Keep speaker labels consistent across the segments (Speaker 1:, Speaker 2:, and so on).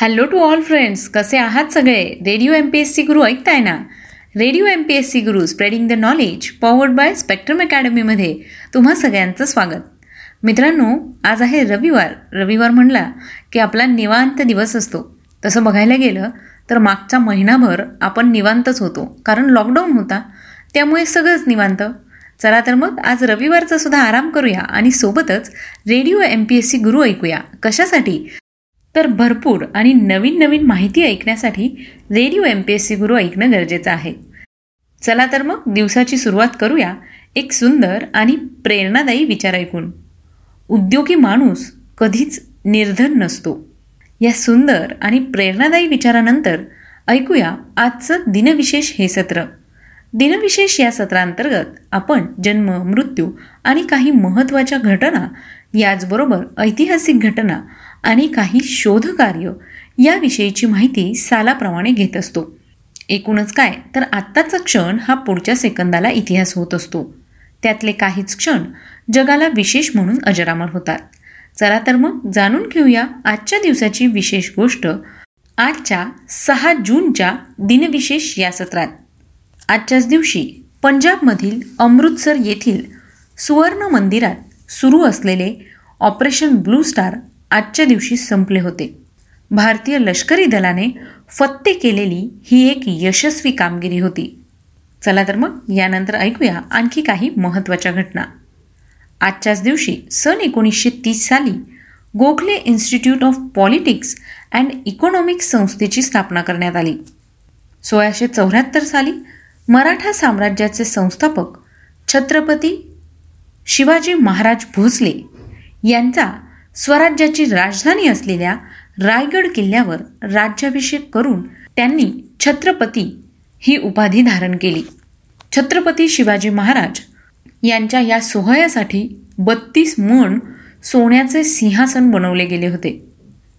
Speaker 1: Hello to all friends कसे आहात सगळे? Radio M P S C Guru ऐकताय ना? Radio M P S C Guru spreading the knowledge powered by spectrum अकॅडमीमध्ये तुम्हा सगळ्यांचं स्वागत. मित्रांनो आज आहे रविवार. रविवार म्हणला की आपला निवांत दिवस असतो. तसं बघायला गेलं तर मागचा महिनाभर आपण निवांतच होतो कारण लॉकडाऊन होता. त्यामुळे सगळंच निवांत. चला तर मग आज रविवारचा सुद्धा आराम करूया आणि सोबतच radio M P S C Guru ऐकूया. कशासाठी? तर भरपूर आणि नवीन नवीन माहिती ऐकण्यासाठी radio M P S C Guru ऐकणं गरजेचं आहे. चला तर मग दिवसाची सुरुवात करूया एक सुंदर आणि प्रेरणादायी विचार ऐकून. उद्योगी माणूस कधीच निर्धन नसतो. या सुंदर आणि प्रेरणादायी विचारानंतर ऐकूया आजचं दिनविशेष हे सत्र. दिनविशेष या सत्रांतर्गत आपण जन्म मृत्यू आणि काही महत्त्वाच्या घटना याचबरोबर ऐतिहासिक घटना आणि काही शोधकार्य याविषयीची माहिती सालाप्रमाणे घेत असतो. एकूणच काय? तर आत्ताचा क्षण हा पुढच्या सेकंदाला इतिहास होत असतो. त्यातले काहीच क्षण जगाला विशेष म्हणून अजरामर होतात. चला तर मग जाणून घेऊया आजच्या दिवसाची विशेष गोष्ट आजच्या सहा जूनच्या दिनविशेष या सत्रात. आजच्याच दिवशी पंजाबमधील अमृतसर येथील सुवर्ण मंदिरात सुरू असलेले ऑपरेशन ब्लू स्टार आजच्या दिवशी संपले होते. भारतीय लष्करी दलाने फत्ते केलेली ही एक यशस्वी कामगिरी होती. चला तर मग यानंतर ऐकूया आणखी काही महत्त्वाच्या घटना. आजच्याच दिवशी सन एकोणीसशे तीस साली Gokhale institute of politics and economics संस्थेची स्थापना करण्यात आली. सोळाशे चौऱ्याहत्तर साली मराठा साम्राज्याचे संस्थापक छत्रपती शिवाजी महाराज भोसले यांचा स्वराज्याची राजधानी असलेल्या रायगड किल्ल्यावर राज्याभिषेक करून त्यांनी छत्रपती ही उपाधी धारण केली. छत्रपती शिवाजी महाराज यांच्या या सोहळ्यासाठी बत्तीस मण सोन्याचे सिंहासन बनवले गेले होते.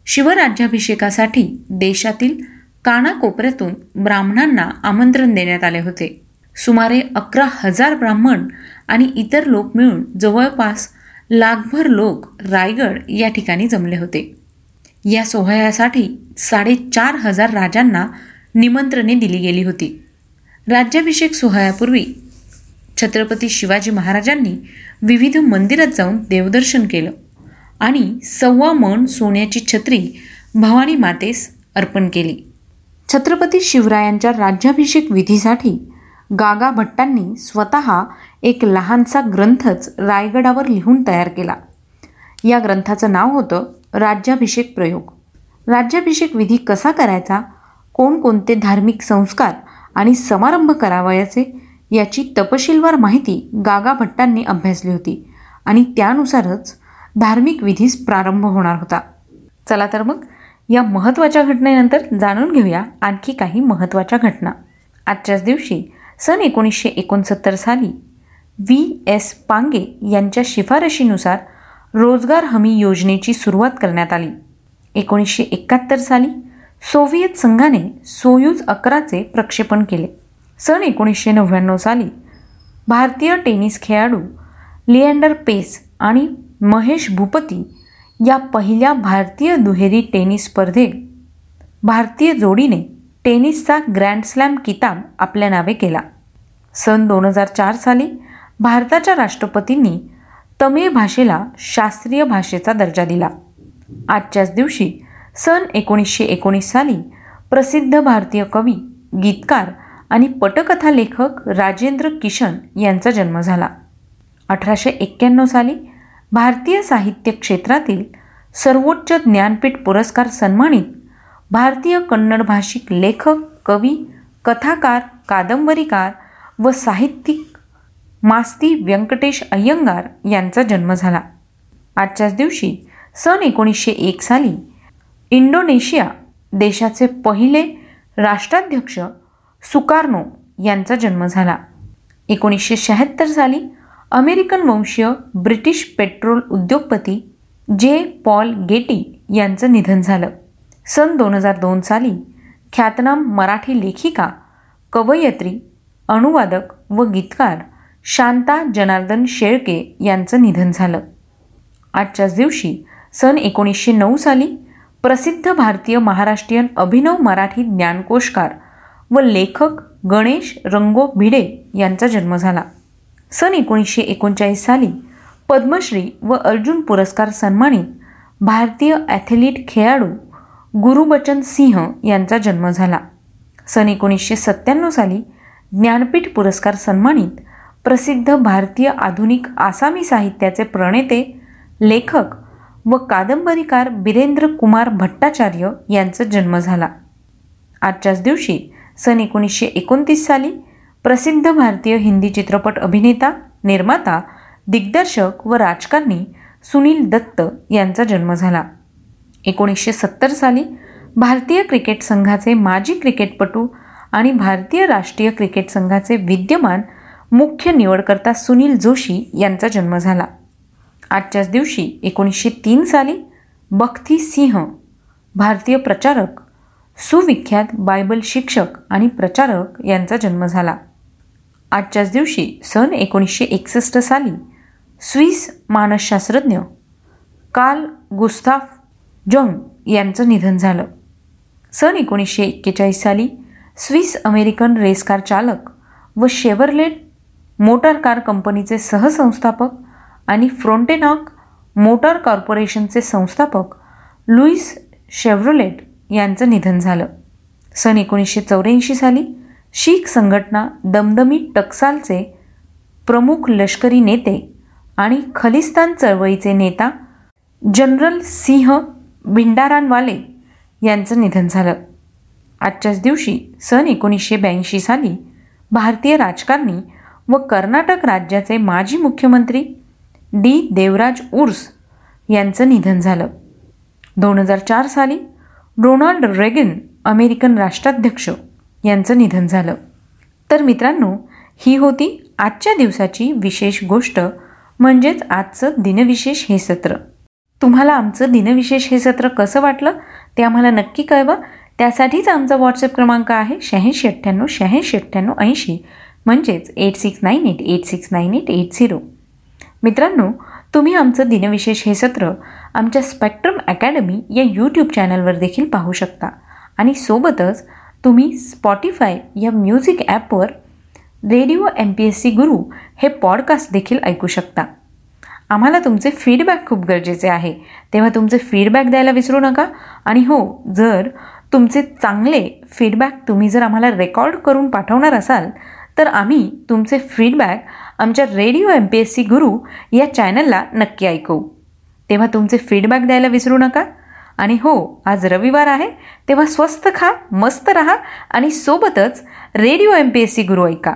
Speaker 1: शिवराज्याभिषेकासाठी देशातील कानाकोपऱ्यातून ब्राह्मणांना आमंत्रण देण्यात आले होते. सुमारे अकरा हजार ब्राह्मण आणि इतर लोक मिळून जवळपास लाखभर लोक रायगड या ठिकाणी जमले होते. या सोहळ्यासाठी साडेचार हजार राजांना निमंत्रणे दिली गेली होती. राज्याभिषेक सोहळ्यापूर्वी छत्रपती शिवाजी महाराजांनी विविध मंदिरात जाऊन देवदर्शन केलं आणि सव्वा मन सोन्याची छत्री भवानी मातेस अर्पण केली. छत्रपती शिवरायांच्या राज्याभिषेक विधीसाठी गागा भट्टांनी स्वतः एक लहानसा ग्रंथच रायगडावर लिहून तयार केला. या ग्रंथाचं नाव होतं राज्याभिषेक प्रयोग. राज्याभिषेक विधी कसा करायचा? कोणकोणते धार्मिक संस्कार आणि समारंभ करावयाचे? याची तपशीलवार माहिती गागा भट्टांनी अभ्यासली होती आणि त्यानुसारच धार्मिक विधीस प्रारंभ होणार होता. चला तर मग या महत्त्वाच्या घटनेनंतर जाणून घेऊया आणखी काही महत्त्वाच्या घटना. आजच्याच दिवशी सन एकोणीसशे एकोणसत्तर साली व्ही. एस. पांगे यांच्या शिफारशीनुसार रोजगार हमी योजनेची सुरुवात करण्यात आली. एकोणीसशे एकाहत्तर साली सोव्हिएत संघाने सोयूज अकराचे प्रक्षेपण केले. सन एकोणीसशे नव्याण्णव साली भारतीय टेनिस खेळाडू लिएंडर पेस आणि महेश भूपती या पहिल्या भारतीय दुहेरी टेनिस स्पर्धेत भारतीय जोडीने टेनिसचा ग्रँडस्लॅम किताब आपल्या नावे केला. सन दोन हजार चार साली भारताच्या राष्ट्रपतींनी तमिळ भाषेला शास्त्रीय भाषेचा दर्जा दिला. आजच्याच दिवशी सन एकोणीसशे एकोणीस साली प्रसिद्ध भारतीय कवी गीतकार आणि पटकथा लेखक राजेंद्र किशन यांचा जन्म झाला. अठराशे एक्क्याण्णव साली भारतीय साहित्य क्षेत्रातील सर्वोच्च ज्ञानपीठ पुरस्कार सन्मानित भारतीय कन्नड भाषिक लेखक कवी कथाकार कादंबरीकार व साहित्यिक मास्ती व्यंकटेश अय्यंगार यांचा जन्म झाला. आजच्याच दिवशी सन एकोणीसशे एक साली इंडोनेशिया देशाचे पहिले राष्ट्राध्यक्ष सुकार्नो यांचा जन्म झाला. एकोणीसशे शहात्तर साली अमेरिकन वंशीय ब्रिटिश पेट्रोल उद्योगपती जे पॉल गेटी यांचं निधन झालं. सन दोन हजार दोन साली ख्यातनाम मराठी लेखिका कवयित्री अनुवादक व गीतकार शांता जनार्दन शेळके यांचं निधन झालं. आजच्याच दिवशी सन एकोणीसशे नऊ साली प्रसिद्ध भारतीय महाराष्ट्रीयन अभिनव मराठी ज्ञानकोशकार व लेखक गणेश रंगो भिडे यांचा जन्म झाला. सन एकोणीसशे एकोणचाळीस साली पद्मश्री व अर्जुन पुरस्कार सन्मानित भारतीय ॲथलीट खेळाडू गुरुबचन सिंह यांचा जन्म झाला. सन एकोणीसशे सत्त्याण्णव साली ज्ञानपीठ पुरस्कार सन्मानित प्रसिद्ध भारतीय आधुनिक आसामी साहित्याचे प्रणेते लेखक व कादंबरीकार बिरेंद्र कुमार भट्टाचार्य यांचा जन्म झाला. आजच्याच दिवशी सन एकोणीसशे एकोणतीस साली प्रसिद्ध भारतीय हिंदी चित्रपट अभिनेता निर्माता दिग्दर्शक व राजकारणी सुनील दत्त यांचा जन्म झाला. एकोणीसशे सत्तर साली भारतीय क्रिकेट संघाचे माजी क्रिकेटपटू आणि भारतीय राष्ट्रीय क्रिकेट संघाचे विद्यमान मुख्य निवडकर्ता सुनील जोशी यांचा जन्म झाला. आजच्याच दिवशी एकोणीसशे तीन साली बख्ती सिंह भारतीय प्रचारक सुविख्यात बायबल शिक्षक आणि प्रचारक यांचा जन्म झाला. आजच्याच दिवशी सन एकोणीसशे एकसष्ट साली स्विस मानसशास्त्रज्ञ कार्ल गुस्ताफ जॉन यांचं निधन झालं. सन एकोणीसशे एक्केचाळीस साली स्विस अमेरिकन रेसकार चालक व शेवरलेट मोटार कार कंपनीचे सहसंस्थापक आणि फ्रोंटेनॉक मोटार कॉर्पोरेशनचे संस्थापक लुईस शेव्रोलेट यांचं निधन झालं. सन एकोणीसशे चौऱ्याऐंशी साली शीख संघटना दमदमी टक्सालचे प्रमुख लष्करी नेते आणि खलिस्तान चळवळीचे नेता जनरल सिंह भिंडारानवाले यांचं निधन झालं. आजच्याच दिवशी सन एकोणीसशे ब्याऐंशी साली भारतीय राजकारणी व कर्नाटक राज्याचे माजी मुख्यमंत्री डी. देवराज उर्स यांचं निधन झालं. दोन हजार चार साली रोनाल्ड रेगन अमेरिकन राष्ट्राध्यक्ष यांचं निधन झालं. तर मित्रांनो ही होती आजच्या दिवसाची विशेष गोष्ट म्हणजेच आजचं दिनविशेष हे सत्र. तुम्हाला आमचं दिनविशेष हे सत्र कसं वाटलं ते आम्हाला नक्की कळवा. त्यासाठीच आमचा व्हॉट्सअप क्रमांक आहे शहाऐंशी अठ्ठ्याण्णव शहाऐंशी अठ्ठ्याण्णव ऐंशी. म्हणजेच eight six nine eight eight six nine eight eight zero मित्रांनो तुम्ही आमचं दिनविशेष हे सत्र आमच्या स्पेक्ट्रम अकॅडमी या यूट्यूब चॅनलवर देखील पाहू शकता. आणि सोबतच तुम्ही स्पॉटीफाय या म्युझिक ॲपवर radio M P S C Guru हे पॉडकास्ट देखील ऐकू शकता. आम्हाला तुमचे फीडबॅक खूप गरजेचे आहे. तेव्हा तुमचे फीडबॅक द्यायला विसरू नका. आणि हो जर तुमचे चांगले फीडबॅक तुम्ही जर आम्हाला रेकॉर्ड करून पाठवणार असाल तर आम्ही तुमचे फीडबॅक आमच्या radio M P S C Guru या चॅनलला नक्की ऐकू तेव्हा तुमचे फीडबॅक द्यायला विसरू नका. आणि हो आज रविवार आहे. तेव्हा स्वस्त खा मस्त रहा आणि सोबतच radio M P S C Guru ऐका.